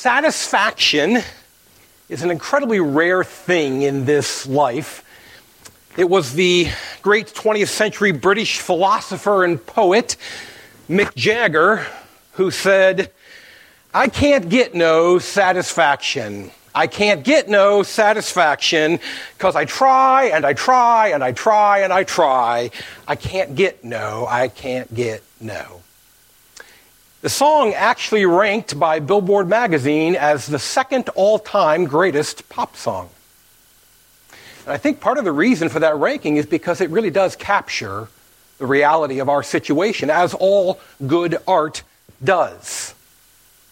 Satisfaction is an incredibly rare thing in this life. It was the great 20th century British philosopher and poet, Mick Jagger, who said, I can't get no satisfaction. I can't get no satisfaction because I try and I try and I try and I try. I can't get no, I can't get no. The song actually ranked by Billboard magazine as the second all time greatest pop song. And I think part of the reason for that ranking is because it really does capture the reality of our situation, as all good art does.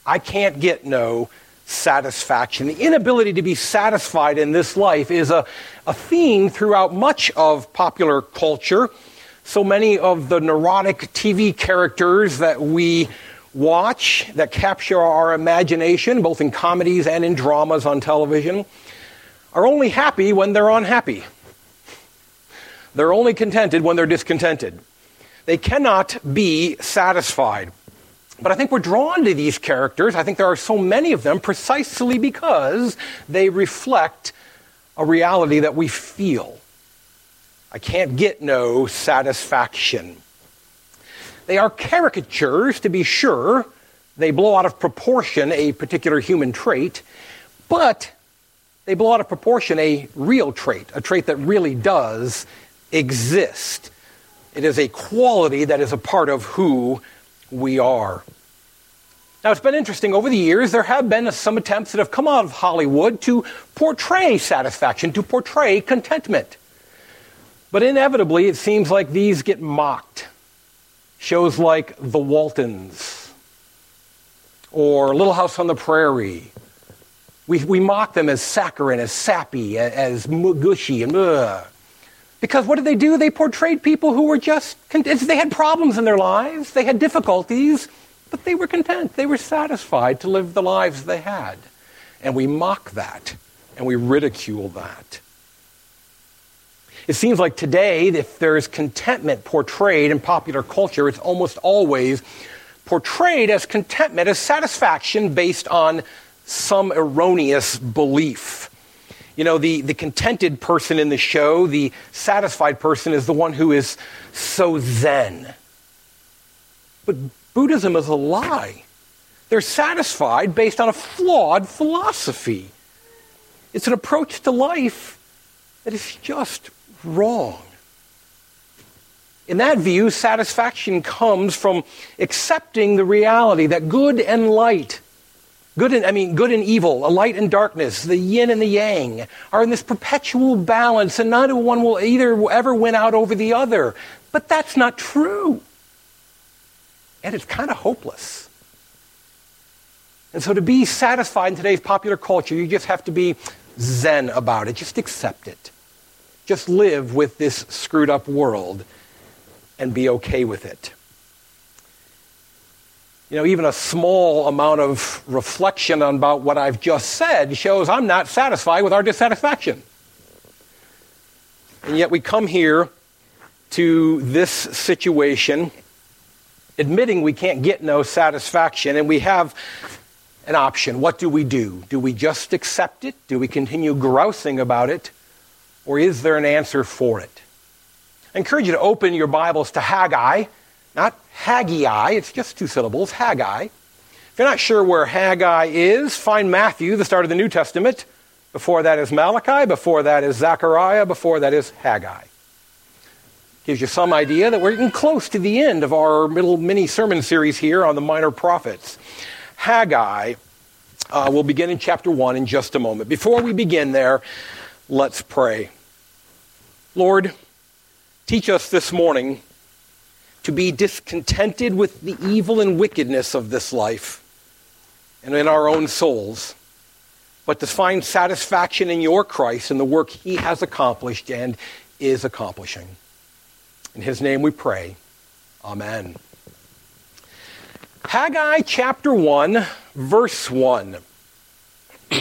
I can't get no satisfaction. The inability to be satisfied in this life is a, a theme throughout much of popular culture. So many of the neurotic TV characters that we watch that capture our imagination, both in comedies and in dramas on television, are only happy when they're unhappy. They're only contented when they're discontented. They cannot be satisfied. But I think we're drawn to these characters. I think there are so many of them precisely because they reflect a reality that we feel. I can't get no satisfaction. They are caricatures, to be sure. They blow out of proportion a particular human trait, but they blow out of proportion a real trait, a trait that really does exist. It is a quality that is a part of who we are. Now, it's been interesting over the years, there have been some attempts that have come out of Hollywood to portray satisfaction, to portray contentment. But inevitably, it seems like these get mocked. Shows like The Waltons or Little House on the Prairie. We, we mock them as saccharine, as sappy, as, gushy, and ugh. Because what did they do? They portrayed people who were just, they had problems in their lives, they had difficulties, but they were content. They were satisfied to live the lives they had. And we mock that, and we ridicule that. It seems like today, if there is contentment portrayed in popular culture, it's almost always portrayed as contentment, as satisfaction based on some erroneous belief. You know, the, the contented person in the show, the satisfied person, is the one who is so zen. But Buddhism is a lie. They're satisfied based on a flawed philosophy. It's an approach to life that is just wrong. In that view, satisfaction comes from accepting the reality that good and light, good and I mean good and evil, a light and darkness, the yin and the yang, are in this perpetual balance, and neither one will either ever win out over the other. But that's not true. And it's kind of hopeless. And so to be satisfied in today's popular culture, you just have to be zen about it. Just accept it just live with this screwed up world and be okay with it. You know, even a small amount of reflection about what I've just said shows I'm not satisfied with our dissatisfaction. And yet we come here to this situation admitting we can't get no satisfaction, and we have an option. What do we do? Do we just accept it? Do we continue grousing about it? Or is there an answer for it? I encourage you to open your Bibles to Haggai, not Haggai, it's just two syllables, Haggai. If you're not sure where Haggai is, find Matthew, the start of the New Testament. Before that is Malachi, before that is Zechariah, before that is Haggai. Gives you some idea that we're getting close to the end of our little mini sermon series here on the minor prophets. Haggai uh, will begin in chapter 1 in just a moment. Before we begin there, let's pray. Lord, teach us this morning to be discontented with the evil and wickedness of this life and in our own souls, but to find satisfaction in your Christ and the work he has accomplished and is accomplishing. In his name we pray. Amen. Haggai chapter 1, verse 1.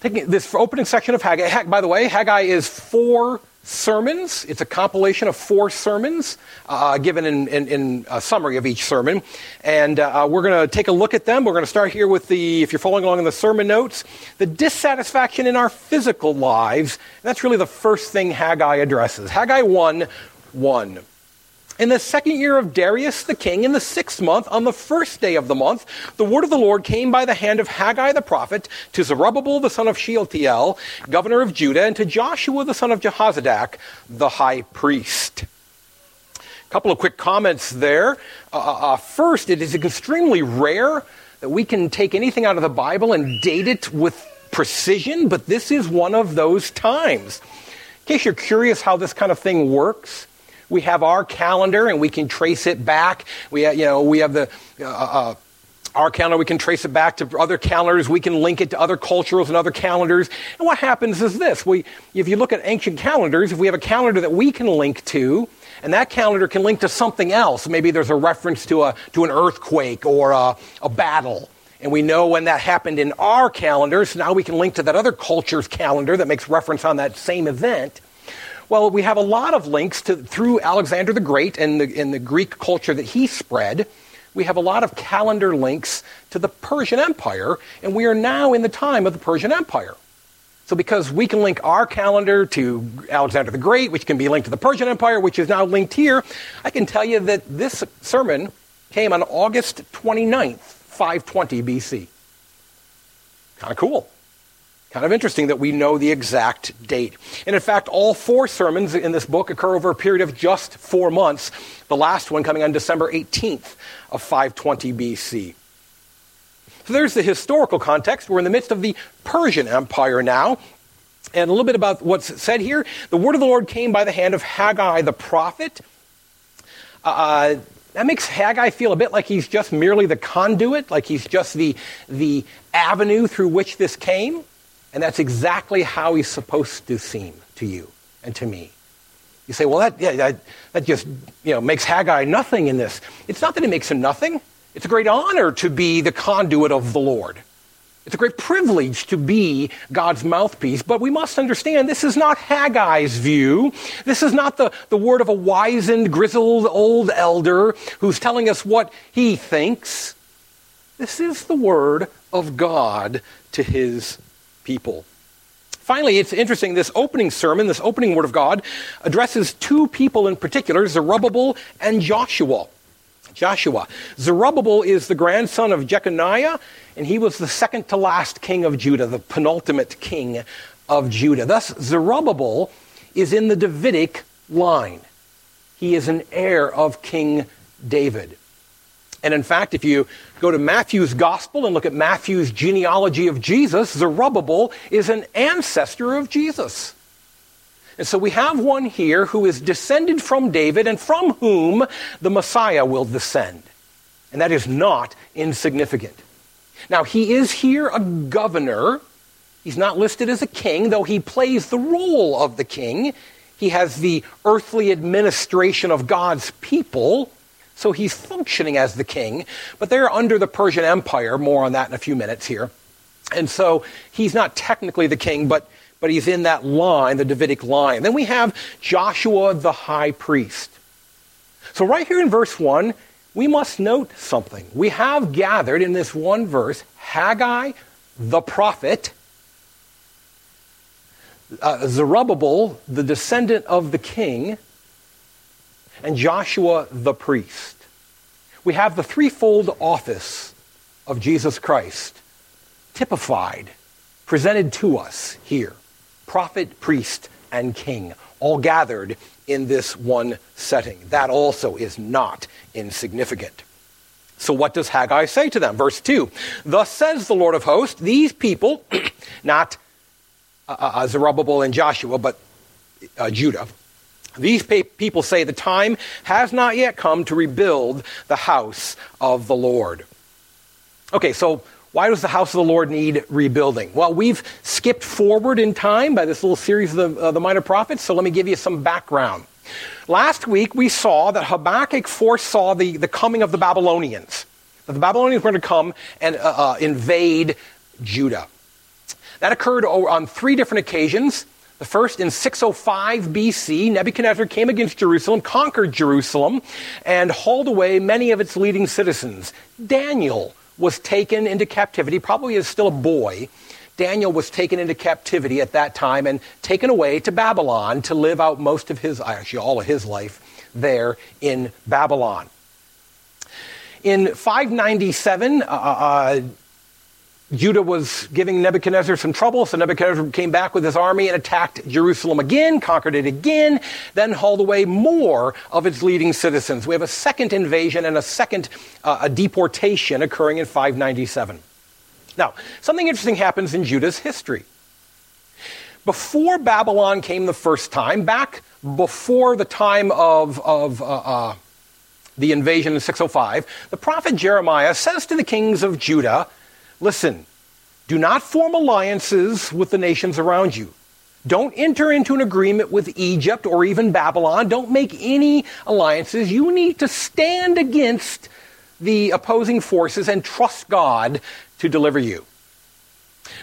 Taking this opening section of Haggai, by the way, Haggai is four sermons. It's a compilation of four sermons uh, given in, in, in, a summary of each sermon. And uh, we're going to take a look at them. We're going to start here with the, if you're following along in the sermon notes, the dissatisfaction in our physical lives. that's really the first thing Haggai addresses. Haggai 1 1. In the second year of Darius the king, in the sixth month, on the first day of the month, the word of the Lord came by the hand of Haggai the prophet to Zerubbabel the son of Shealtiel, governor of Judah, and to Joshua the son of Jehozadak, the high priest. Couple of quick comments there. Uh, uh, uh first, it is extremely rare that we can take anything out of the Bible and date it with precision, but this is one of those times. In case you're curious how this kind of thing works, we have our calendar and we can trace it back. We have, you know, we have the, uh, uh, our calendar, we can trace it back to other calendars. We can link it to other cultures and other calendars. And what happens is this. We, if you look at ancient calendars, if we have a calendar that we can link to, and that calendar can link to something else, maybe there's a reference to, a, to an earthquake or a, a battle, and we know when that happened in our calendar, so now we can link to that other culture's calendar that makes reference on that same event. Well, we have a lot of links to, through Alexander the Great and the, and the Greek culture that he spread. We have a lot of calendar links to the Persian Empire, and we are now in the time of the Persian Empire. So, because we can link our calendar to Alexander the Great, which can be linked to the Persian Empire, which is now linked here, I can tell you that this sermon came on August 29th, 520 BC. Kind of cool. Kind of interesting that we know the exact date. And in fact, all four sermons in this book occur over a period of just four months, the last one coming on December 18th of 520 BC. So there's the historical context. We're in the midst of the Persian Empire now. And a little bit about what's said here. The word of the Lord came by the hand of Haggai the prophet. Uh, that makes Haggai feel a bit like he's just merely the conduit, like he's just the, the avenue through which this came. And that's exactly how he's supposed to seem to you and to me. You say, well, that, yeah, that, that just you know, makes Haggai nothing in this. It's not that it makes him nothing. It's a great honor to be the conduit of the Lord. It's a great privilege to be God's mouthpiece, but we must understand this is not Haggai's view. This is not the, the word of a wizened, grizzled old elder who's telling us what he thinks. This is the word of God to his people. Finally, it's interesting, this opening sermon, this opening word of God, addresses two people in particular, Zerubbabel and Joshua. Joshua. Zerubbabel is the grandson of Jeconiah, and he was the second to last king of Judah, the penultimate king of Judah. Thus, Zerubbabel is in the Davidic line. He is an heir of King David. And in fact, if you go to Matthew's gospel and look at Matthew's genealogy of Jesus, Zerubbabel is an ancestor of Jesus. And so we have one here who is descended from David and from whom the Messiah will descend. And that is not insignificant. Now, he is here a governor. He's not listed as a king, though he plays the role of the king. He has the earthly administration of God's people. So he's functioning as the king, but they're under the Persian Empire. More on that in a few minutes here. And so he's not technically the king, but, but he's in that line, the Davidic line. Then we have Joshua the high priest. So, right here in verse 1, we must note something. We have gathered in this one verse Haggai the prophet, uh, Zerubbabel, the descendant of the king, and Joshua the priest. We have the threefold office of Jesus Christ typified, presented to us here prophet, priest, and king, all gathered in this one setting. That also is not insignificant. So, what does Haggai say to them? Verse 2 Thus says the Lord of hosts, these people, not uh, uh, Zerubbabel and Joshua, but uh, Judah, these people say the time has not yet come to rebuild the house of the Lord. Okay, so why does the house of the Lord need rebuilding? Well, we've skipped forward in time by this little series of the, uh, the minor prophets, so let me give you some background. Last week we saw that Habakkuk foresaw the, the coming of the Babylonians. That the Babylonians were going to come and uh, uh, invade Judah. That occurred on three different occasions The first in 605 BC, Nebuchadnezzar came against Jerusalem, conquered Jerusalem, and hauled away many of its leading citizens. Daniel was taken into captivity, probably as still a boy. Daniel was taken into captivity at that time and taken away to Babylon to live out most of his, actually all of his life, there in Babylon. In 597, uh, uh, Judah was giving Nebuchadnezzar some trouble, so Nebuchadnezzar came back with his army and attacked Jerusalem again, conquered it again, then hauled away more of its leading citizens. We have a second invasion and a second uh, a deportation occurring in 597. Now, something interesting happens in Judah's history. Before Babylon came the first time, back before the time of, of uh, uh, the invasion in 605, the prophet Jeremiah says to the kings of Judah, Listen, do not form alliances with the nations around you. Don't enter into an agreement with Egypt or even Babylon. Don't make any alliances. You need to stand against the opposing forces and trust God to deliver you.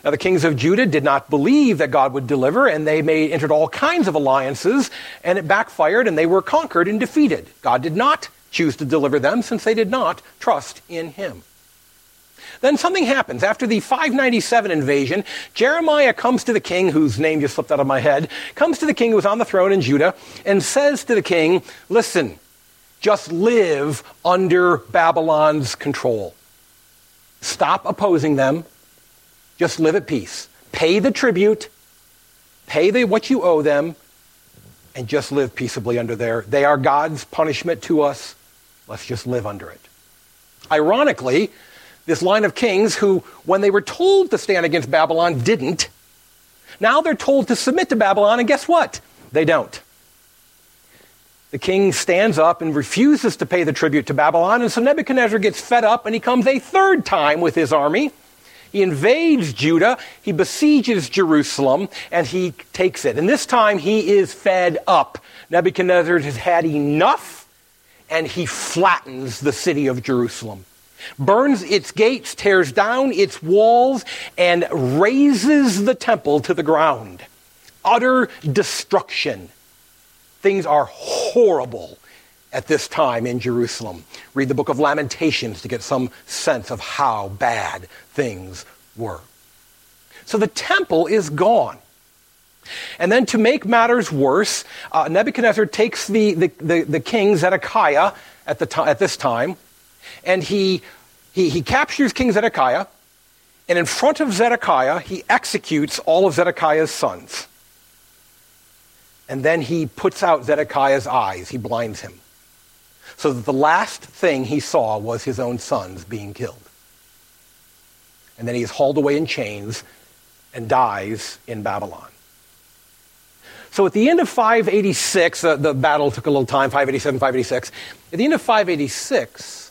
Now, the kings of Judah did not believe that God would deliver, and they made, entered all kinds of alliances, and it backfired, and they were conquered and defeated. God did not choose to deliver them since they did not trust in Him. Then something happens. After the 597 invasion, Jeremiah comes to the king, whose name just slipped out of my head, comes to the king who was on the throne in Judah, and says to the king, Listen, just live under Babylon's control. Stop opposing them. Just live at peace. Pay the tribute, pay the, what you owe them, and just live peaceably under there. They are God's punishment to us. Let's just live under it. Ironically, this line of kings who, when they were told to stand against Babylon, didn't. Now they're told to submit to Babylon, and guess what? They don't. The king stands up and refuses to pay the tribute to Babylon, and so Nebuchadnezzar gets fed up and he comes a third time with his army. He invades Judah, he besieges Jerusalem, and he takes it. And this time he is fed up. Nebuchadnezzar has had enough, and he flattens the city of Jerusalem burns its gates, tears down its walls, and razes the temple to the ground. Utter destruction. Things are horrible at this time in Jerusalem. Read the book of Lamentations to get some sense of how bad things were. So the temple is gone. And then to make matters worse, uh, Nebuchadnezzar takes the, the, the, the king Zedekiah at, the to- at this time, and he, he, he captures King Zedekiah, and in front of Zedekiah, he executes all of Zedekiah's sons. And then he puts out Zedekiah's eyes, he blinds him. So that the last thing he saw was his own sons being killed. And then he is hauled away in chains and dies in Babylon. So at the end of 586, uh, the battle took a little time, 587, 586. At the end of 586,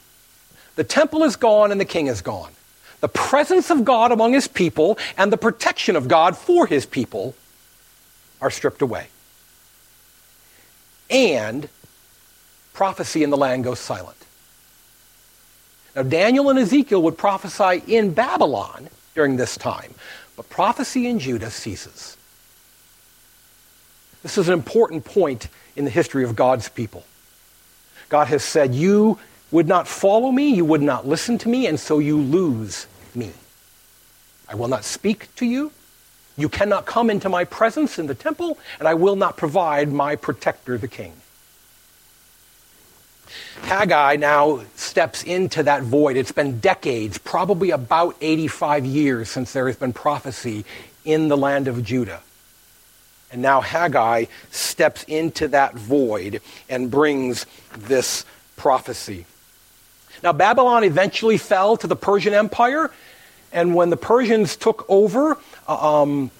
the temple is gone and the king is gone. The presence of God among his people and the protection of God for his people are stripped away. And prophecy in the land goes silent. Now, Daniel and Ezekiel would prophesy in Babylon during this time, but prophecy in Judah ceases. This is an important point in the history of God's people. God has said, You would not follow me, you would not listen to me, and so you lose me. I will not speak to you. You cannot come into my presence in the temple, and I will not provide my protector, the king. Haggai now steps into that void. It's been decades, probably about 85 years since there has been prophecy in the land of Judah. And now Haggai steps into that void and brings this prophecy. Now, Babylon eventually fell to the Persian Empire, and when the Persians took over, uh, um,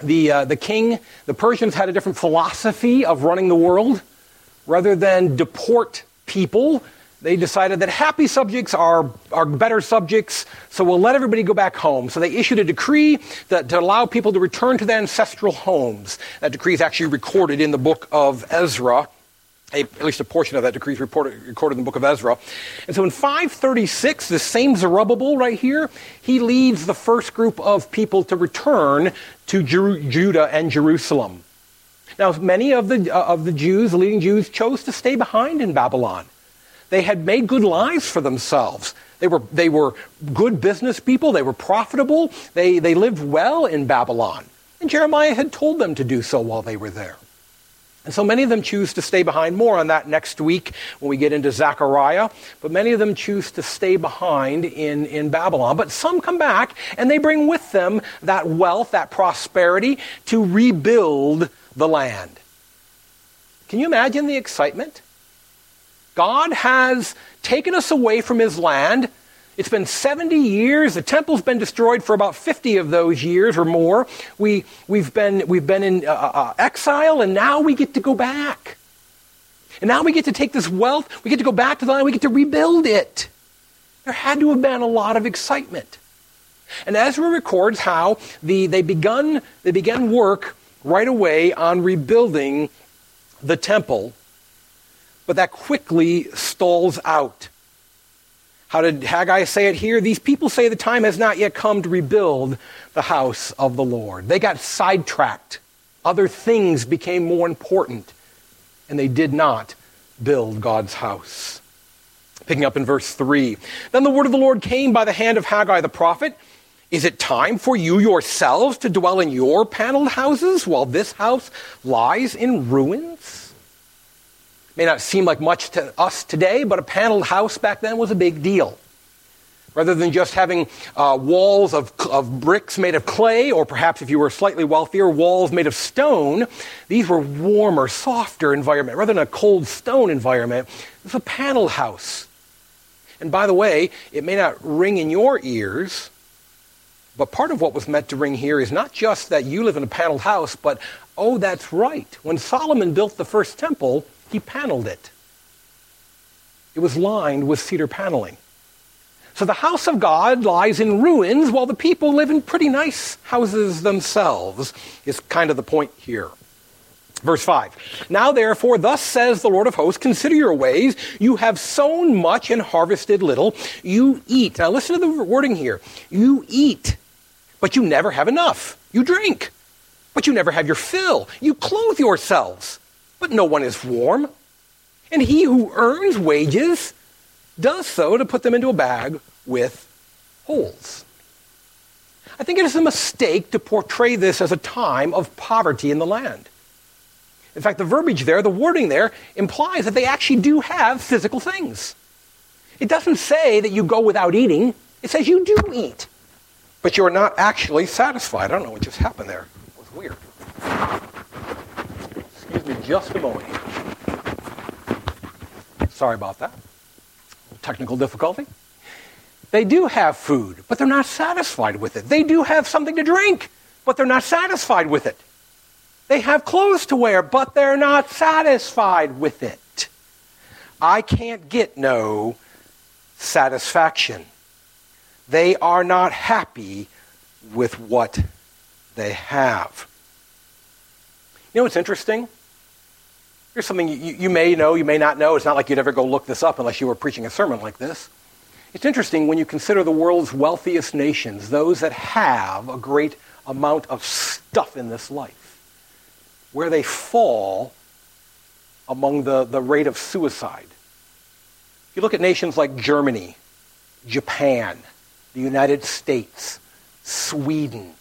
the, uh, the king, the Persians had a different philosophy of running the world. Rather than deport people, they decided that happy subjects are, are better subjects, so we'll let everybody go back home. So they issued a decree that, to allow people to return to their ancestral homes. That decree is actually recorded in the book of Ezra a, at least a portion of that decree is reported, recorded in the book of Ezra. And so in 536, the same Zerubbabel right here, he leads the first group of people to return to Judah and Jerusalem. Now, many of the, uh, of the Jews, the leading Jews, chose to stay behind in Babylon. They had made good lives for themselves. They were, they were good business people. They were profitable. They, they lived well in Babylon. And Jeremiah had told them to do so while they were there. And so many of them choose to stay behind. More on that next week when we get into Zechariah. But many of them choose to stay behind in, in Babylon. But some come back and they bring with them that wealth, that prosperity to rebuild the land. Can you imagine the excitement? God has taken us away from his land it's been 70 years. The temple's been destroyed for about 50 of those years or more. We, we've, been, we've been in uh, uh, uh, exile, and now we get to go back. And now we get to take this wealth, we get to go back to the land, we get to rebuild it. There had to have been a lot of excitement. And Ezra records how the, they, begun, they began work right away on rebuilding the temple, but that quickly stalls out. How did Haggai say it here? These people say the time has not yet come to rebuild the house of the Lord. They got sidetracked. Other things became more important, and they did not build God's house. Picking up in verse 3 Then the word of the Lord came by the hand of Haggai the prophet. Is it time for you yourselves to dwell in your paneled houses while this house lies in ruins? May not seem like much to us today, but a paneled house back then was a big deal. Rather than just having uh, walls of, of bricks made of clay, or perhaps if you were slightly wealthier, walls made of stone, these were warmer, softer environment. Rather than a cold stone environment, was a paneled house. And by the way, it may not ring in your ears, but part of what was meant to ring here is not just that you live in a paneled house, but oh, that's right. When Solomon built the first temple, he paneled it. It was lined with cedar paneling. So the house of God lies in ruins while the people live in pretty nice houses themselves, is kind of the point here. Verse 5 Now therefore, thus says the Lord of hosts, consider your ways. You have sown much and harvested little. You eat. Now listen to the wording here. You eat, but you never have enough. You drink, but you never have your fill. You clothe yourselves but no one is warm. And he who earns wages does so to put them into a bag with holes. I think it is a mistake to portray this as a time of poverty in the land. In fact, the verbiage there, the wording there, implies that they actually do have physical things. It doesn't say that you go without eating, it says you do eat, but you're not actually satisfied. I don't know what just happened there. It was weird. Me just a moment. Sorry about that. Technical difficulty. They do have food, but they're not satisfied with it. They do have something to drink, but they're not satisfied with it. They have clothes to wear, but they're not satisfied with it. I can't get no satisfaction. They are not happy with what they have. You know what's interesting? Here's something you, you, may know, you may not know. It's not like you'd ever go look this up unless you were preaching a sermon like this. It's interesting when you consider the world's wealthiest nations, those that have a great amount of stuff in this life, where they fall among the, the rate of suicide. If you look at nations like Germany, Japan, the United States, Sweden,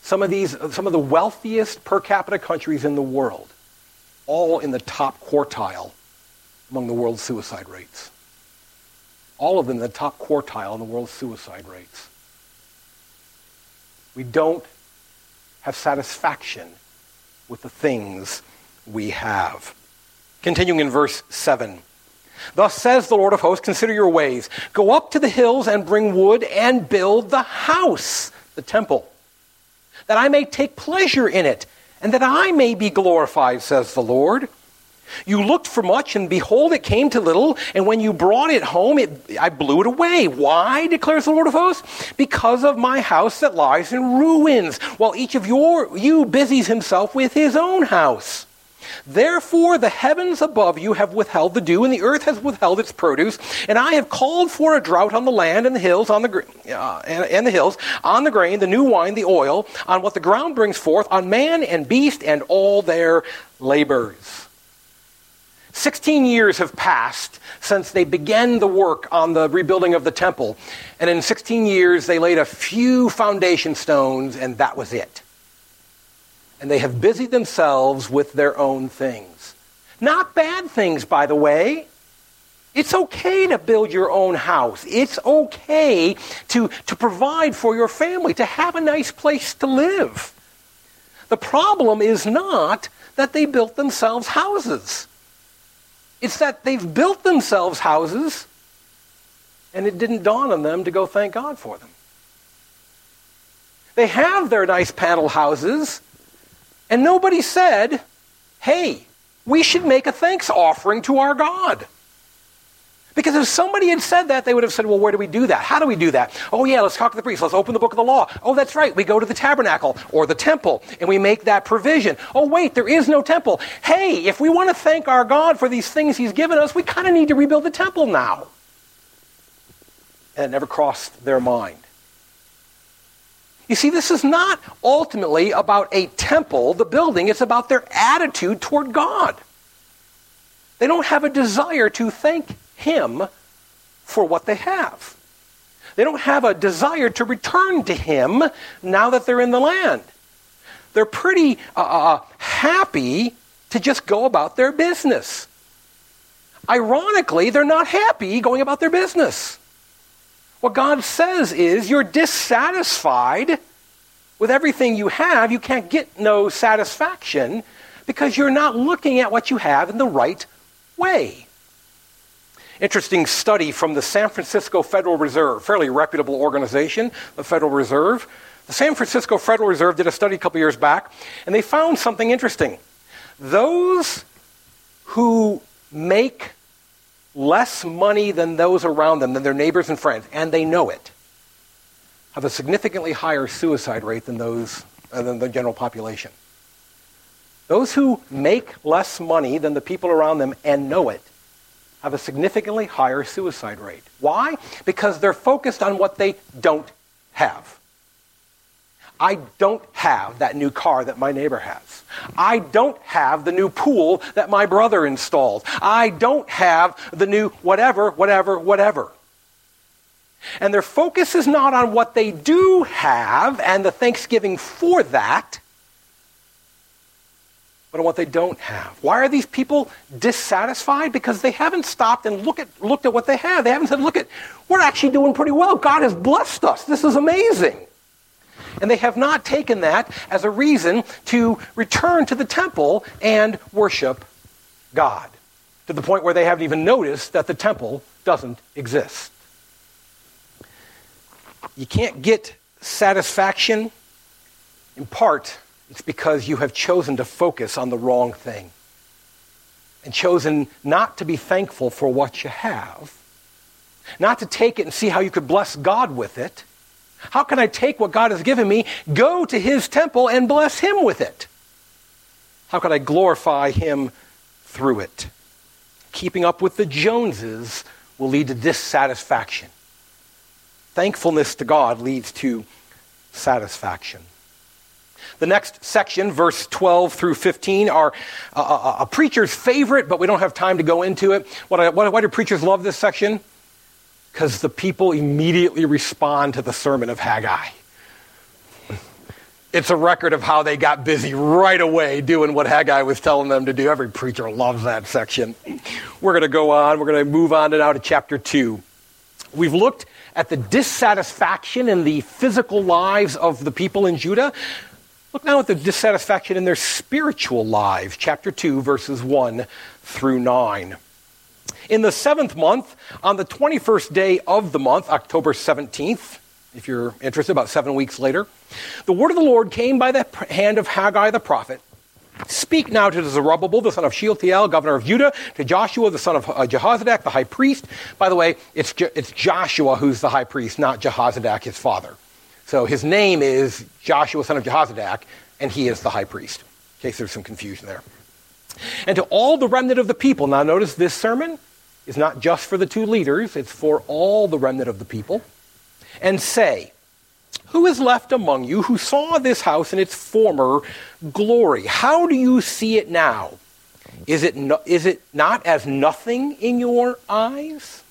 some of these, some of the wealthiest per capita countries in the world, all in the top quartile among the world's suicide rates. All of them in the top quartile in the world's suicide rates. We don't have satisfaction with the things we have. Continuing in verse 7. Thus says the Lord of hosts, consider your ways. Go up to the hills and bring wood and build the house, the temple, that I may take pleasure in it and that I may be glorified, says the Lord. You looked for much, and behold, it came to little, and when you brought it home, it, I blew it away. Why, declares the Lord of hosts? Because of my house that lies in ruins, while each of your, you busies himself with his own house. Therefore, the heavens above you have withheld the dew, and the earth has withheld its produce. And I have called for a drought on the land and the hills, on the uh, and, and the hills, on the grain, the new wine, the oil, on what the ground brings forth, on man and beast and all their labors. Sixteen years have passed since they began the work on the rebuilding of the temple, and in 16 years they laid a few foundation stones, and that was it and they have busied themselves with their own things. Not bad things, by the way. It's okay to build your own house. It's okay to, to provide for your family, to have a nice place to live. The problem is not that they built themselves houses. It's that they've built themselves houses and it didn't dawn on them to go thank God for them. They have their nice panel houses, and nobody said, hey, we should make a thanks offering to our God. Because if somebody had said that, they would have said, well, where do we do that? How do we do that? Oh, yeah, let's talk to the priest. Let's open the book of the law. Oh, that's right. We go to the tabernacle or the temple and we make that provision. Oh, wait, there is no temple. Hey, if we want to thank our God for these things he's given us, we kind of need to rebuild the temple now. And it never crossed their mind. You see, this is not ultimately about a temple, the building, it's about their attitude toward God. They don't have a desire to thank Him for what they have. They don't have a desire to return to Him now that they're in the land. They're pretty uh, uh, uh happy to just go about their business. Ironically, they're not happy going about their business. What God says is you're dissatisfied with everything you have. You can't get no satisfaction because you're not looking at what you have in the right way. Interesting study from the San Francisco Federal Reserve, fairly reputable organization, the Federal Reserve. The San Francisco Federal Reserve did a study a couple years back, and they found something interesting. Those who make less money than those around them, than their neighbors and friends, and they know it, have a significantly higher suicide rate than those uh, than the general population. Those who make less money than the people around them and know it have a significantly higher suicide rate. Why? Because they're focused on what they don't have. I don't have that new car that my neighbor has. I don't have the new pool that my brother installed. I don't have the new whatever, whatever, whatever. And their focus is not on what they do have and the thanksgiving for that, but on what they don't have. Why are these people dissatisfied? Because they haven't stopped and look at, looked at what they have. They haven't said, look at, we're actually doing pretty well. God has blessed us. This is amazing. And they have not taken that as a reason to return to the temple and worship God to the point where they haven't even noticed that the temple doesn't exist. You can't get satisfaction. In part, it's because you have chosen to focus on the wrong thing and chosen not to be thankful for what you have, not to take it and see how you could bless God with it, how can I take what God has given me, go to his temple, and bless him with it? How can I glorify him through it? Keeping up with the Joneses will lead to dissatisfaction. Thankfulness to God leads to satisfaction. The next section, verse 12 through 15, are a, a, a preacher's favorite, but we don't have time to go into it. What, what, why do preachers love this section? Because the people immediately respond to the sermon of Haggai. It's a record of how they got busy right away doing what Haggai was telling them to do. Every preacher loves that section. We're going to go on. We're going to move on to now to chapter 2. We've looked at the dissatisfaction in the physical lives of the people in Judah. Look now at the dissatisfaction in their spiritual lives. Chapter 2, verses 1 through 9. In the seventh month, on the 21st day of the month, October 17th, if you're interested, about seven weeks later, the word of the Lord came by the hand of Haggai the prophet. Speak now to Zerubbabel, the son of Shealtiel, governor of Judah, to Joshua, the son of uh, Jehozadak, the high priest. By the way, it's, it's Joshua who's the high priest, not Jehozadak, his father. So his name is Joshua, son of Jehozadak, and he is the high priest, in case there's some confusion there. And to all the remnant of the people, now notice this sermon is not just for the two leaders, it's for all the remnant of the people, and say, Who is left among you who saw this house in its former glory? How do you see it now? Is it, no, is it not as nothing in your eyes?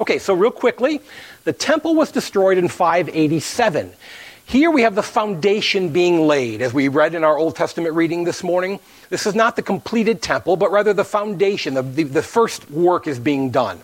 Okay, so real quickly, the temple was destroyed in 587. Here we have the foundation being laid, as we read in our Old Testament reading this morning. This is not the completed temple, but rather the foundation. The, the, the first work is being done.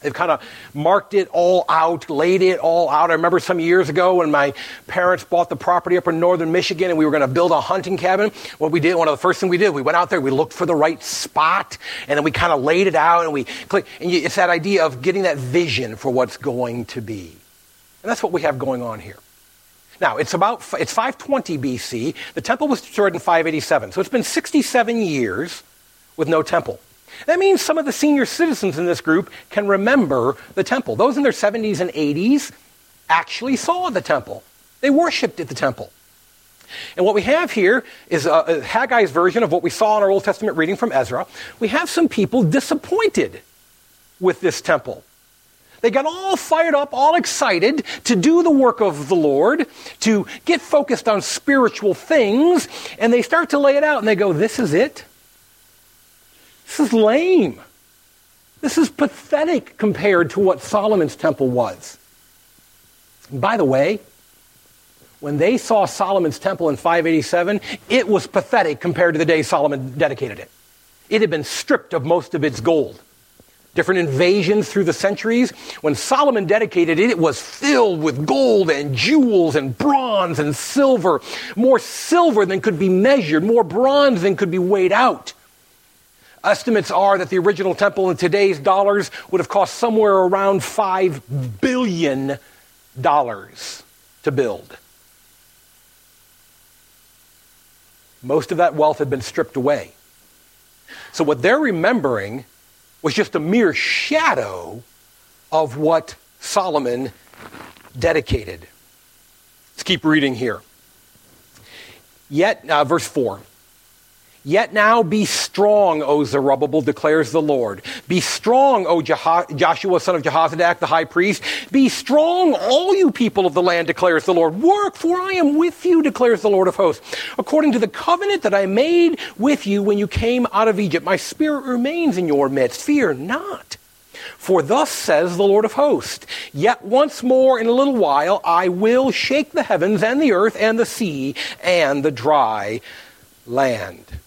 They've kind of marked it all out, laid it all out. I remember some years ago when my parents bought the property up in northern Michigan and we were going to build a hunting cabin. What we did, one of the first things we did, we went out there, we looked for the right spot, and then we kind of laid it out and we clicked. And it's that idea of getting that vision for what's going to be. And that's what we have going on here. Now, it's about it's 520 BC. The temple was destroyed in 587. So it's been 67 years with no temple. That means some of the senior citizens in this group can remember the temple. Those in their 70s and 80s actually saw the temple. They worshiped at the temple. And what we have here is a, a Haggai's version of what we saw in our Old Testament reading from Ezra. We have some people disappointed with this temple. They got all fired up, all excited to do the work of the Lord, to get focused on spiritual things, and they start to lay it out and they go, This is it? This is lame. This is pathetic compared to what Solomon's temple was. And by the way, when they saw Solomon's temple in 587, it was pathetic compared to the day Solomon dedicated it. It had been stripped of most of its gold different invasions through the centuries. When Solomon dedicated it, it was filled with gold and jewels and bronze and silver. More silver than could be measured, more bronze than could be weighed out. Estimates are that the original temple in today's dollars would have cost somewhere around $5 billion to build. Most of that wealth had been stripped away. So, what they're remembering was just a mere shadow of what Solomon dedicated. Let's keep reading here. Yet, uh, verse 4. Yet now be strong, O Zerubbabel, declares the Lord. Be strong, O Jeho- Joshua, son of Jehozadak, the high priest. Be strong, all you people of the land, declares the Lord. Work, for I am with you, declares the Lord of hosts. According to the covenant that I made with you when you came out of Egypt, my spirit remains in your midst. Fear not. For thus says the Lord of hosts, Yet once more in a little while I will shake the heavens and the earth and the sea and the dry land.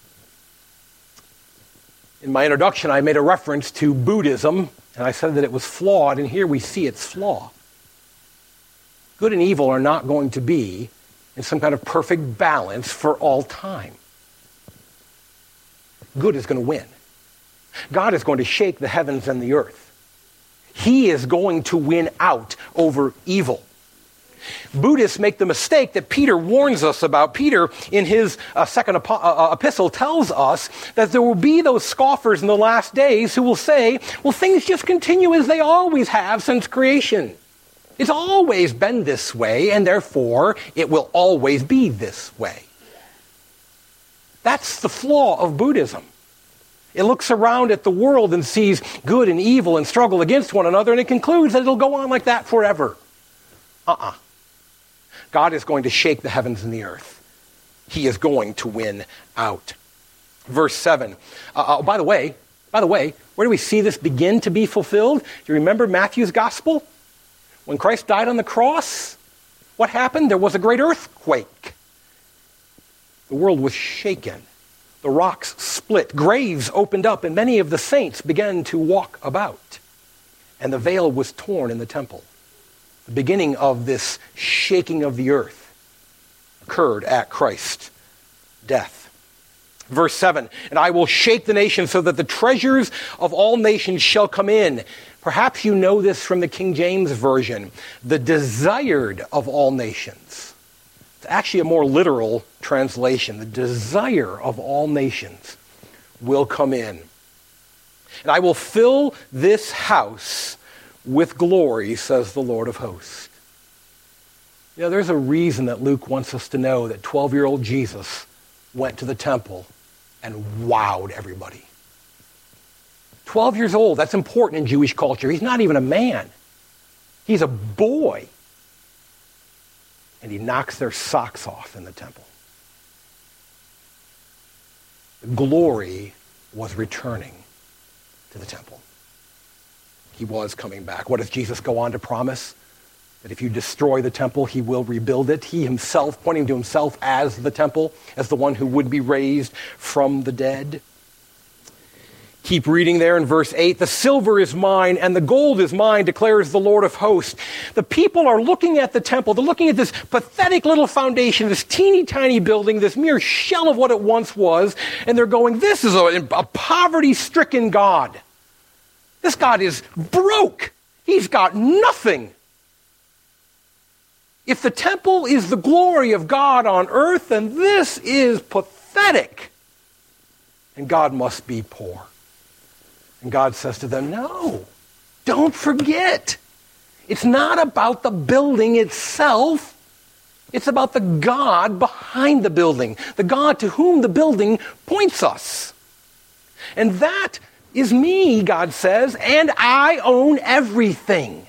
In my introduction, I made a reference to Buddhism, and I said that it was flawed, and here we see its flaw. Good and evil are not going to be in some kind of perfect balance for all time. Good is going to win. God is going to shake the heavens and the earth. He is going to win out over evil. Buddhists make the mistake that Peter warns us about. Peter, in his uh, second uh, uh, epistle, tells us that there will be those scoffers in the last days who will say, well, things just continue as they always have since creation. It's always been this way, and therefore it will always be this way. That's the flaw of Buddhism. It looks around at the world and sees good and evil and struggle against one another, and it concludes that it'll go on like that forever. Uh uh-uh. uh God is going to shake the heavens and the earth. He is going to win out. Verse 7. Uh, uh, by the way, by the way, where do we see this begin to be fulfilled? Do you remember Matthew's gospel? When Christ died on the cross, what happened? There was a great earthquake. The world was shaken. The rocks split. Graves opened up, and many of the saints began to walk about. And the veil was torn in the temple. The beginning of this shaking of the earth occurred at Christ's death. Verse 7 And I will shake the nations so that the treasures of all nations shall come in. Perhaps you know this from the King James Version. The desired of all nations. It's actually a more literal translation. The desire of all nations will come in. And I will fill this house with glory, says the Lord of hosts. Know, there's a reason that Luke wants us to know that 12 year old Jesus went to the temple and wowed everybody. 12 years old, that's important in Jewish culture. He's not even a man, he's a boy. And he knocks their socks off in the temple. Glory was returning to the temple. He was coming back. What does Jesus go on to promise? That if you destroy the temple, he will rebuild it. He himself, pointing to himself as the temple, as the one who would be raised from the dead. Keep reading there in verse 8. The silver is mine and the gold is mine, declares the Lord of hosts. The people are looking at the temple. They're looking at this pathetic little foundation, this teeny tiny building, this mere shell of what it once was, and they're going, This is a, a poverty stricken God. This God is broke. He's got nothing. If the temple is the glory of God on earth, then this is pathetic. And God must be poor. And God says to them, No, don't forget. It's not about the building itself. It's about the God behind the building, the God to whom the building points us. And that is me, God says, and I own everything.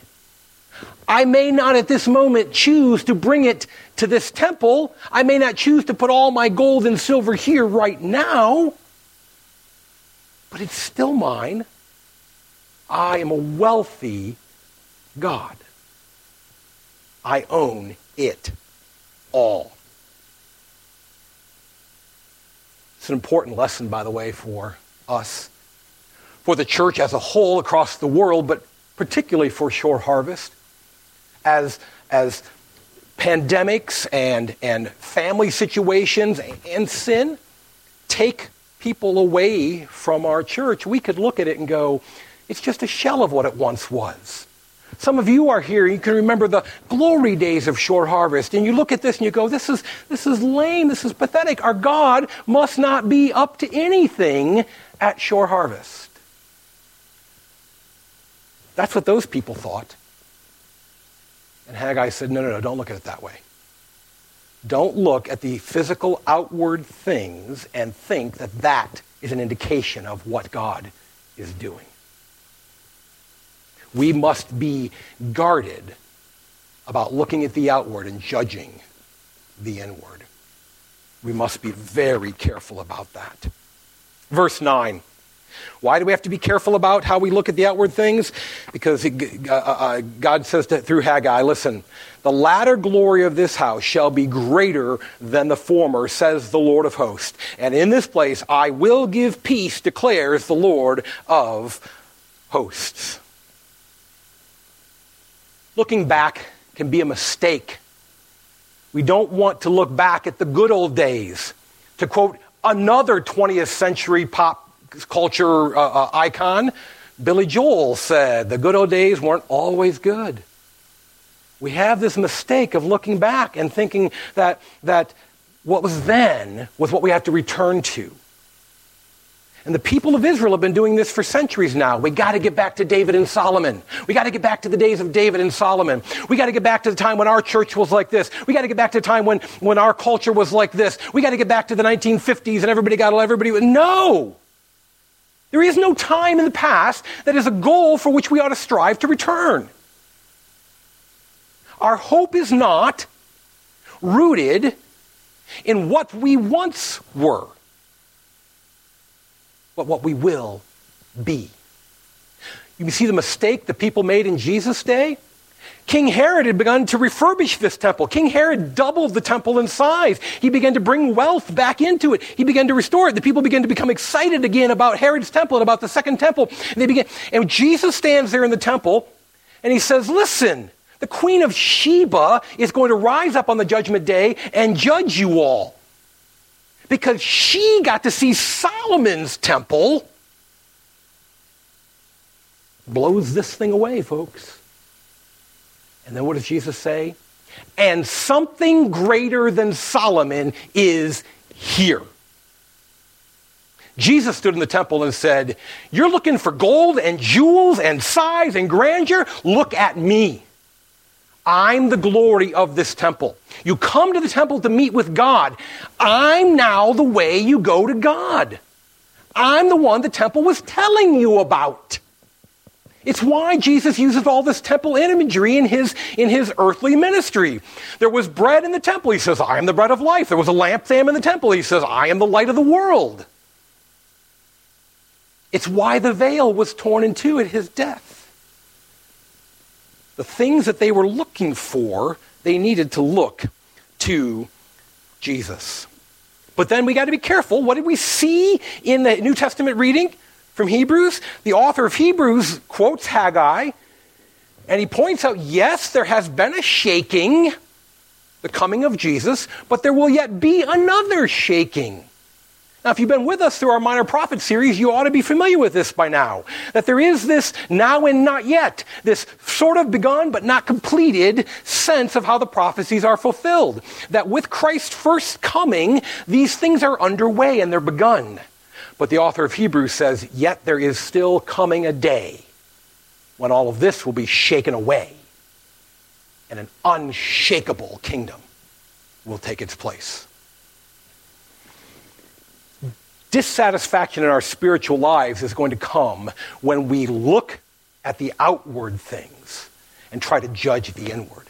I may not at this moment choose to bring it to this temple. I may not choose to put all my gold and silver here right now, but it's still mine. I am a wealthy God. I own it all. It's an important lesson, by the way, for us, for the church as a whole across the world, but particularly for Shore Harvest as, as pandemics and, and family situations and sin take people away from our church, we could look at it and go, it's just a shell of what it once was. Some of you are here, you can remember the glory days of Shore Harvest, and you look at this and you go, this is, this is lame, this is pathetic. Our God must not be up to anything at Shore Harvest. That's what those people thought. And Haggai said, No, no, no, don't look at it that way. Don't look at the physical outward things and think that that is an indication of what God is doing. We must be guarded about looking at the outward and judging the inward. We must be very careful about that. Verse 9. Why do we have to be careful about how we look at the outward things? Because uh, uh, uh, God says to, through Haggai, listen, the latter glory of this house shall be greater than the former, says the Lord of hosts. And in this place I will give peace, declares the Lord of hosts. Looking back can be a mistake. We don't want to look back at the good old days. To quote another 20th century pop culture uh, uh, icon, Billy Joel said, the good old days weren't always good. We have this mistake of looking back and thinking that, that what was then was what we have to return to. And the people of Israel have been doing this for centuries now. We got to get back to David and Solomon. We got to get back to the days of David and Solomon. We got to get back to the time when our church was like this. We got to get back to the time when, when our culture was like this. We got to get back to the 1950s and everybody got everybody. No! There is no time in the past that is a goal for which we ought to strive to return. Our hope is not rooted in what we once were, but what we will be. You can see the mistake the people made in Jesus' day. King Herod had begun to refurbish this temple. King Herod doubled the temple in size. He began to bring wealth back into it. He began to restore it. The people began to become excited again about Herod's temple and about the second temple. And they began, and Jesus stands there in the temple and he says, Listen, the queen of Sheba is going to rise up on the judgment day and judge you all. Because she got to see Solomon's temple. Blows this thing away, folks. And then what does Jesus say? And something greater than Solomon is here. Jesus stood in the temple and said, You're looking for gold and jewels and size and grandeur? Look at me. I'm the glory of this temple. You come to the temple to meet with God. I'm now the way you go to God. I'm the one the temple was telling you about. It's why Jesus uses all this temple imagery in his, in his earthly ministry. There was bread in the temple. He says, I am the bread of life. There was a lampstand in the temple. He says, I am the light of the world. It's why the veil was torn in two at his death. The things that they were looking for, they needed to look to Jesus. But then we got to be careful. What did we see in the New Testament reading? From Hebrews. The author of Hebrews quotes Haggai, and he points out yes, there has been a shaking, the coming of Jesus, but there will yet be another shaking. Now, if you've been with us through our Minor Prophet series, you ought to be familiar with this by now. That there is this now and not yet, this sort of begun but not completed sense of how the prophecies are fulfilled. That with Christ's first coming, these things are underway and they're begun. But the author of Hebrews says, Yet there is still coming a day when all of this will be shaken away and an unshakable kingdom will take its place. Dissatisfaction in our spiritual lives is going to come when we look at the outward things and try to judge the inward.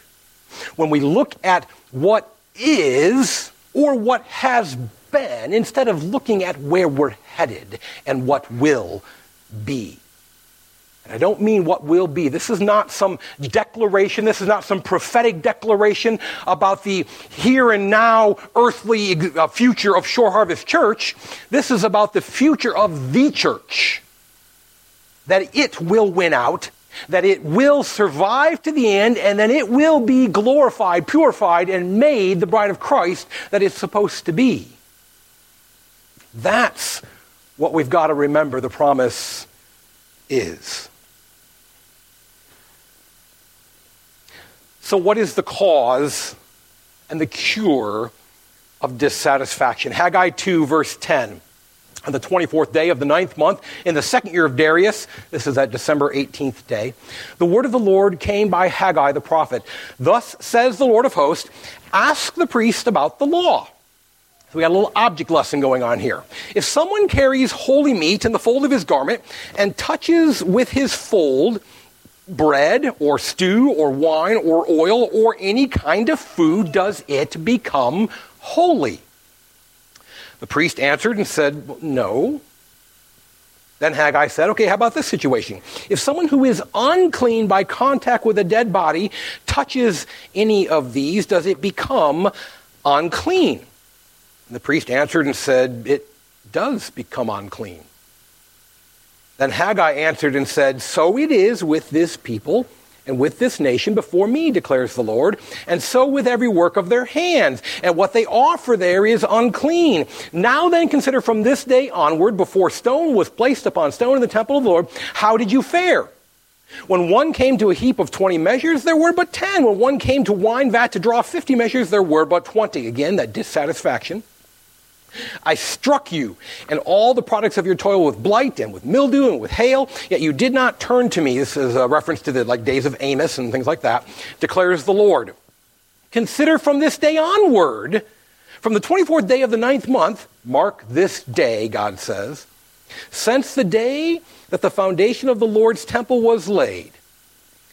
When we look at what is or what has been instead of looking at where we're headed and what will be. And I don't mean what will be. This is not some declaration. This is not some prophetic declaration about the here and now earthly uh, future of Shore Harvest Church. This is about the future of the church. That it will win out, that it will survive to the end, and then it will be glorified, purified, and made the bride of Christ that it's supposed to be. That's what we've got to remember the promise is. So, what is the cause and the cure of dissatisfaction? Haggai 2, verse 10. On the 24th day of the ninth month, in the second year of Darius, this is that December 18th day, the word of the Lord came by Haggai the prophet. Thus says the Lord of hosts, ask the priest about the law so we got a little object lesson going on here. If someone carries holy meat in the fold of his garment and touches with his fold bread or stew or wine or oil or any kind of food, does it become holy? The priest answered and said, No. Then Haggai said, Okay, how about this situation? If someone who is unclean by contact with a dead body touches any of these, does it become unclean? And the priest answered and said, It does become unclean. Then Haggai answered and said, So it is with this people and with this nation before me, declares the Lord, and so with every work of their hands. And what they offer there is unclean. Now then, consider from this day onward, before stone was placed upon stone in the temple of the Lord, how did you fare? When one came to a heap of 20 measures, there were but 10. When one came to wine vat to draw 50 measures, there were but 20. Again, that dissatisfaction. I struck you and all the products of your toil with blight and with mildew and with hail, yet you did not turn to me. This is a reference to the like days of Amos and things like that, declares the Lord. Consider from this day onward, from the 24th day of the ninth month, mark this day, God says, since the day that the foundation of the Lord's temple was laid.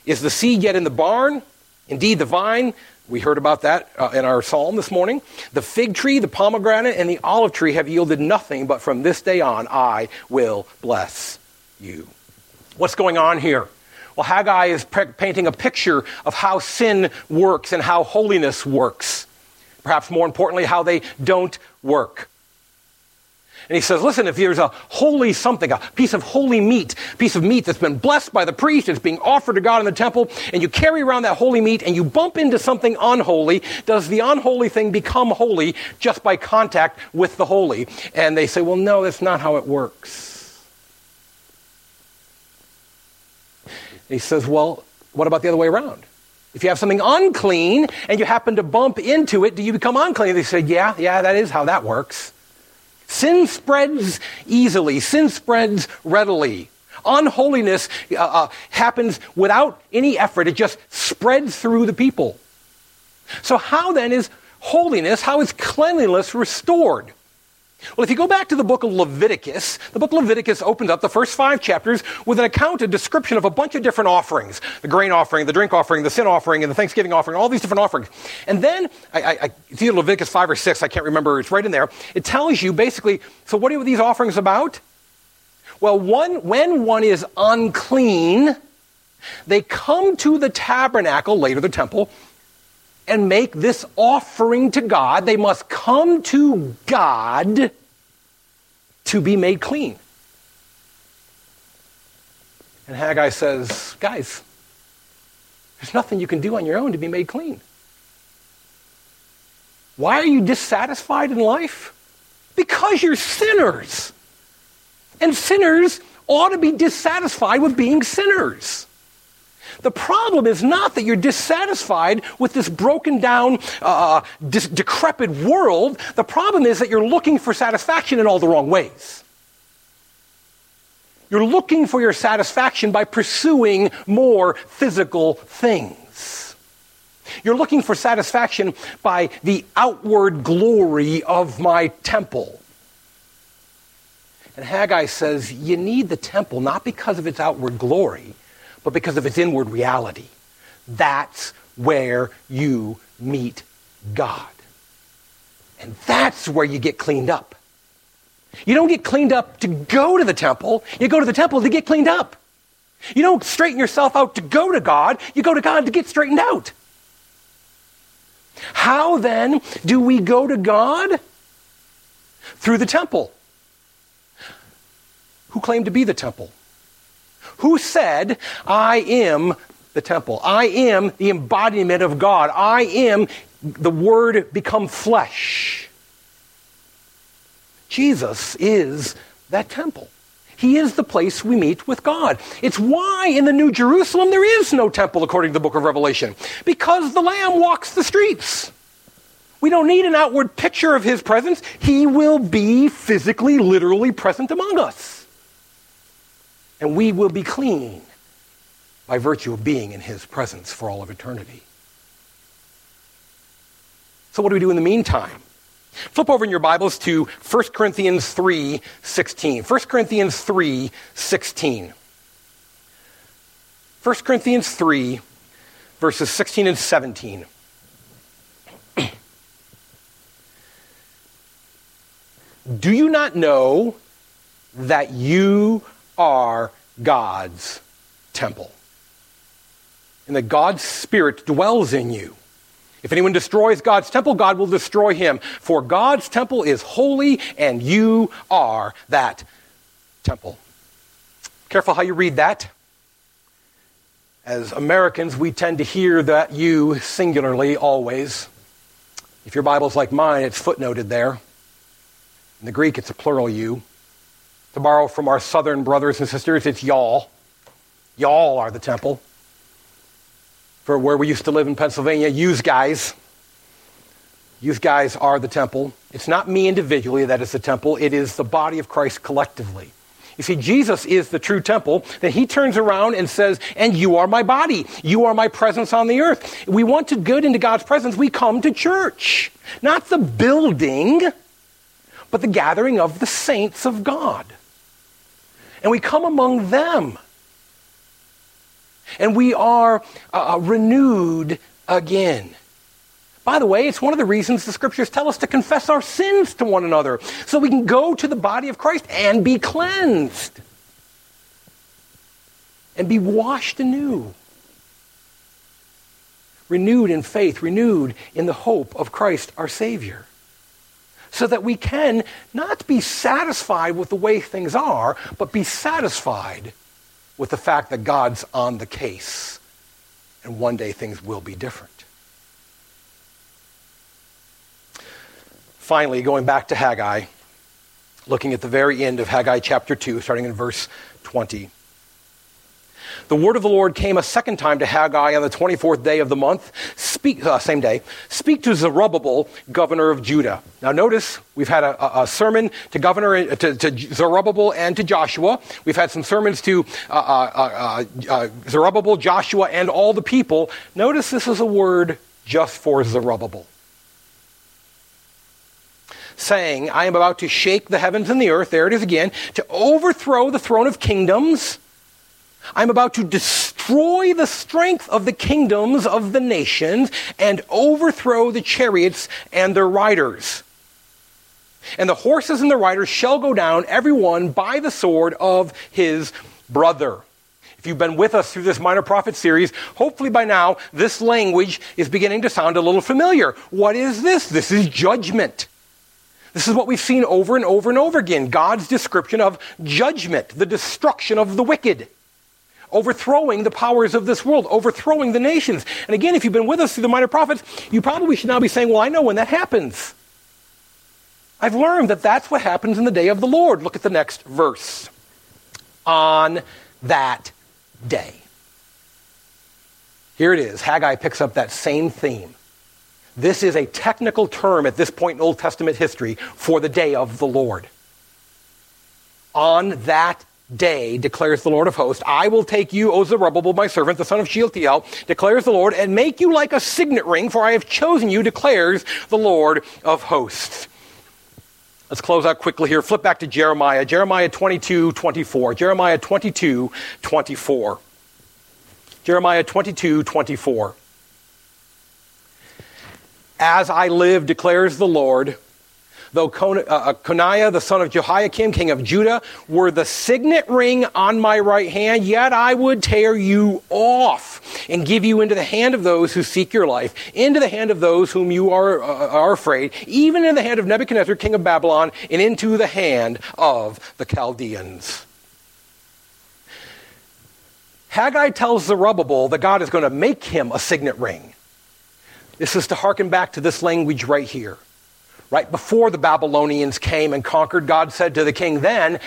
Is the seed yet in the barn? Indeed, the vine we heard about that uh, in our psalm this morning. The fig tree, the pomegranate, and the olive tree have yielded nothing, but from this day on I will bless you. What's going on here? Well, Haggai is pe- painting a picture of how sin works and how holiness works. Perhaps more importantly, how they don't work. And he says, listen, if there's a holy something, a piece of holy meat, piece of meat that's been blessed by the priest, it's being offered to God in the temple, and you carry around that holy meat and you bump into something unholy, does the unholy thing become holy just by contact with the holy? And they say, well, no, that's not how it works. he says, well, what about the other way around? If you have something unclean and you happen to bump into it, do you become unclean? They say, yeah, yeah, that is how that works. Sin spreads easily, sin spreads readily. Unholiness uh, uh, happens without any effort, it just spreads through the people. So, how then is holiness, how is cleanliness restored? Well, if you go back to the book of Leviticus, the book of Leviticus opens up the first five chapters with an account, a description of a bunch of different offerings the grain offering, the drink offering, the sin offering, and the Thanksgiving offering, all these different offerings. And then, I, I, Leviticus 5 or 6, I can't remember, it's right in there. It tells you basically, so what are these offerings about? Well, one, when one is unclean, they come to the tabernacle, later the temple, and make this offering to God. They must come to God to be made clean. And Haggai says, Guys, there's nothing you can do on your own to be made clean. Why are you dissatisfied in life? Because you're sinners. And sinners ought to be dissatisfied with being sinners. The problem is not that you're dissatisfied with this broken down, uh, dis- decrepit world. The problem is that you're looking for satisfaction in all the wrong ways. You're looking for your satisfaction by pursuing more physical things. You're looking for satisfaction by the outward glory of my temple. And Haggai says, You need the temple not because of its outward glory, but because of its inward reality. That's where you meet God. And that's where you get cleaned up. You don't get cleaned up to go to the temple, you go to the temple to get cleaned up. You don't straighten yourself out to go to God, you go to God to get straightened out. How then do we go to God? Through the temple. Who claimed to be the temple? Who said, I am the temple? I am the embodiment of God. I am the Word become flesh. Jesus is that temple. He is the place we meet with God. It's why in the New Jerusalem there is no temple, according to the book of Revelation, because the Lamb walks the streets. We don't need an outward picture of his presence. He will be physically, literally present among us and we will be clean by virtue of being in his presence for all of eternity. So what do we do in the meantime? Flip over in your Bibles to 1 Corinthians 3 16. 1 Corinthians 3 16. 1 Corinthians 3, verses 16 and 17. Do you not know that you are God's temple. And that God's Spirit dwells in you. If anyone destroys God's temple, God will destroy him. For God's temple is holy, and you are that temple. Careful how you read that. As Americans, we tend to hear that you singularly always. If your Bible's like mine, it's footnoted there. In the Greek, it's a plural you. To borrow from our southern brothers and sisters, it's y'all. Y'all are the temple. For where we used to live in Pennsylvania, use guys. Use guys are the temple. It's not me individually that is the temple, it is the body of Christ collectively. You see, Jesus is the true temple. Then he turns around and says, And you are my body. You are my presence on the earth. We want to get into God's presence. We come to church, not the building, but the gathering of the saints of God and we come among them. And we are uh, uh, renewed again. By the way, it's one of the reasons the scriptures tell us to confess our sins to one another so we can go to the body of Christ and be cleansed and be washed anew. Renewed in faith, renewed in the hope of Christ our Savior so that we can not be satisfied with the way things are, but be satisfied with the fact that God's on the case and one day things will be different. Finally, going back to Haggai, looking at the very end of Haggai chapter 2, starting in verse 20. The word of the Lord came a second time to Haggai on the 24th day of the month. Speak, uh, same day. Speak to Zerubbabel, governor of Judah. Now, notice we've had a, a sermon to governor uh, to, to, Zerubbabel and to Joshua. We've had some sermons to uh, uh, uh, uh, Zerubbabel, Joshua, and all the people. Notice this is a word just for Zerubbabel. saying, I am about to shake the heavens and the earth, there it is again, to overthrow the throne of kingdoms. I'm about to destroy the strength of the kingdoms of the nations and overthrow the chariots and their riders. And the horses and the riders shall go down, every one by the sword of his brother. If you've been with us through this Minor Prophet series, hopefully by now this language is beginning to sound a little familiar. What is this? This is judgment. This is what we've seen over and over and over again God's description of judgment, the destruction of the wicked, overthrowing the powers of this world, overthrowing the nations. And again, if you've been with us through the Minor Prophets, you probably should now be saying, Well, I know when that happens. I've learned that that's what happens in the day of the Lord. Look at the next verse. On that day. Here it is. Haggai picks up that same theme. This is a technical term at this point in Old Testament history for the day of the Lord. On that day, declares the Lord of hosts, I will take you, O Zerubbabel, my servant, the son of Shealtiel, declares the Lord, and make you like a signet ring, for I have chosen you, declares the Lord of hosts. Let's close out quickly here. Flip back to Jeremiah. Jeremiah 22, 24. Jeremiah 22, 24. Jeremiah 22, 24. As I live, declares the Lord, though uh, uh, Coniah, the son of Jehoiakim, king of Judah, were the signet ring on my right hand, yet I would tear you off and give you into the hand of those who seek your life, into the hand of those whom you are, uh, are afraid, even in the hand of Nebuchadnezzar, king of Babylon, and into the hand of the Chaldeans. Haggai tells Zerubbabel that God is going to make him a signet ring. This is to hearken back to this language right here. Right before the Babylonians came and conquered, God said to the king, Then,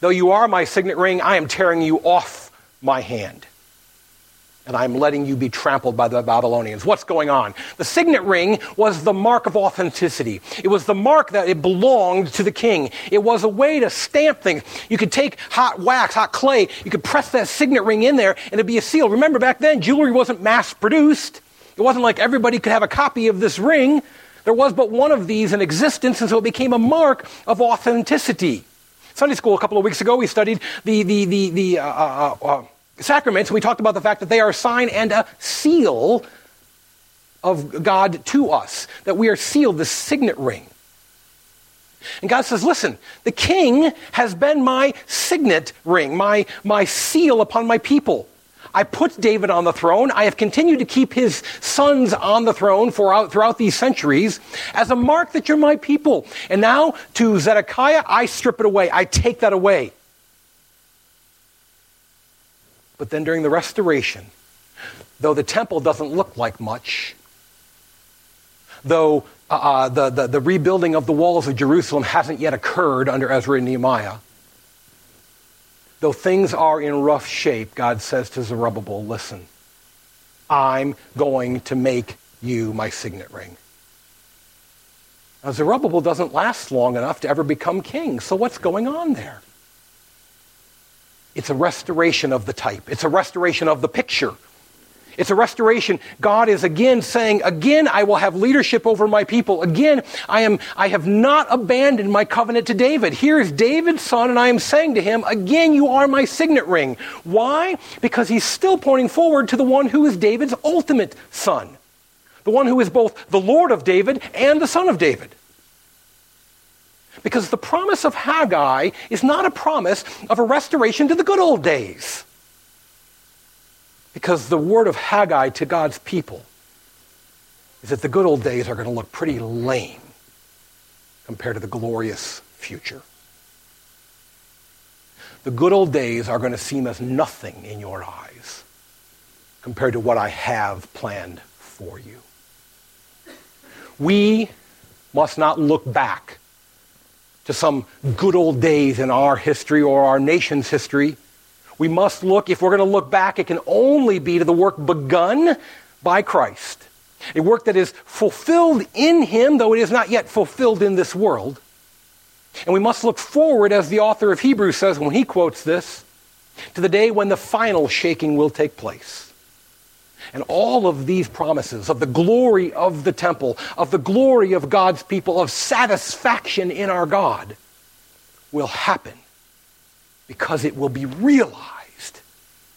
though you are my signet ring, I am tearing you off my hand. And I'm letting you be trampled by the Babylonians. What's going on? The signet ring was the mark of authenticity. It was the mark that it belonged to the king. It was a way to stamp things. You could take hot wax, hot clay, you could press that signet ring in there, and it'd be a seal. Remember, back then, jewelry wasn't mass produced. It wasn't like everybody could have a copy of this ring. There was but one of these in existence, and so it became a mark of authenticity. Sunday school a couple of weeks ago, we studied the, the, the, the uh, uh, uh, sacraments, and we talked about the fact that they are a sign and a seal of God to us, that we are sealed, the signet ring. And God says, Listen, the king has been my signet ring, my, my seal upon my people. I put David on the throne. I have continued to keep his sons on the throne for, throughout these centuries as a mark that you're my people. And now to Zedekiah, I strip it away. I take that away. But then during the restoration, though the temple doesn't look like much, though uh, uh the, the, the rebuilding of the walls of Jerusalem hasn't yet occurred under Ezra and Nehemiah, Though things are in rough shape, God says to Zerubbabel, listen, I'm going to make you my signet ring. Now, Zerubbabel doesn't last long enough to ever become king. So, what's going on there? It's a restoration of the type, it's a restoration of the picture. It's a restoration. God is again saying, again, I will have leadership over my people. Again, I am, I have not abandoned my covenant to David. Here is David's son, and I am saying to him, again, you are my signet ring. Why? Because he's still pointing forward to the one who is David's ultimate son. The one who is both the Lord of David and the son of David. Because the promise of Haggai is not a promise of a restoration to the good old days. Because the word of Haggai to God's people is that the good old days are going to look pretty lame compared to the glorious future. The good old days are going to seem as nothing in your eyes compared to what I have planned for you. We must not look back to some good old days in our history or our nation's history we must look, if we're going to look back, it can only be to the work begun by Christ. A work that is fulfilled in Him, though it is not yet fulfilled in this world. And we must look forward, as the author of Hebrews says when he quotes this, to the day when the final shaking will take place. And all of these promises of the glory of the temple, of the glory of God's people, of satisfaction in our God will happen because it will be realized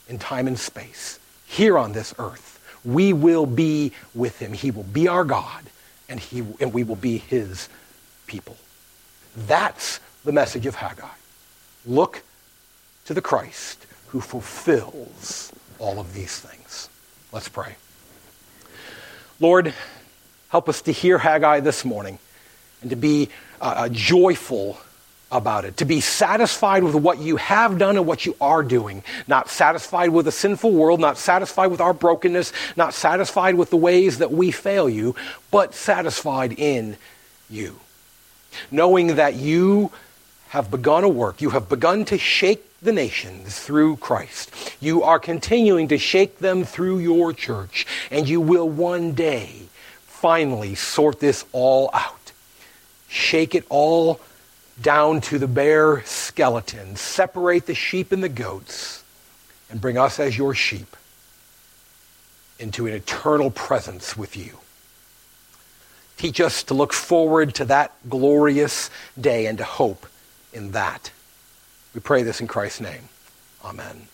in time and space here on this earth. We will be with him. He will be our God, and, he, and we will be his people. That's the message of Haggai. Look to the Christ who fulfills all of these things. Let's pray. Lord, help us to hear Haggai this morning and to be uh, uh, joyful about it, to be satisfied with what you have done and what you are doing, not satisfied with a sinful world, not satisfied with our brokenness, not satisfied with the ways that we fail you, but satisfied in you. Knowing that you have begun a work, you have begun to shake the nations through Christ. You are continuing to shake them through your church, and you will one day finally sort this all out. Shake it all down to the bare skeleton, separate the sheep and the goats, and bring us as your sheep into an eternal presence with you. Teach us to look forward to that glorious day and to hope in that. We pray this in Christ's name. Amen.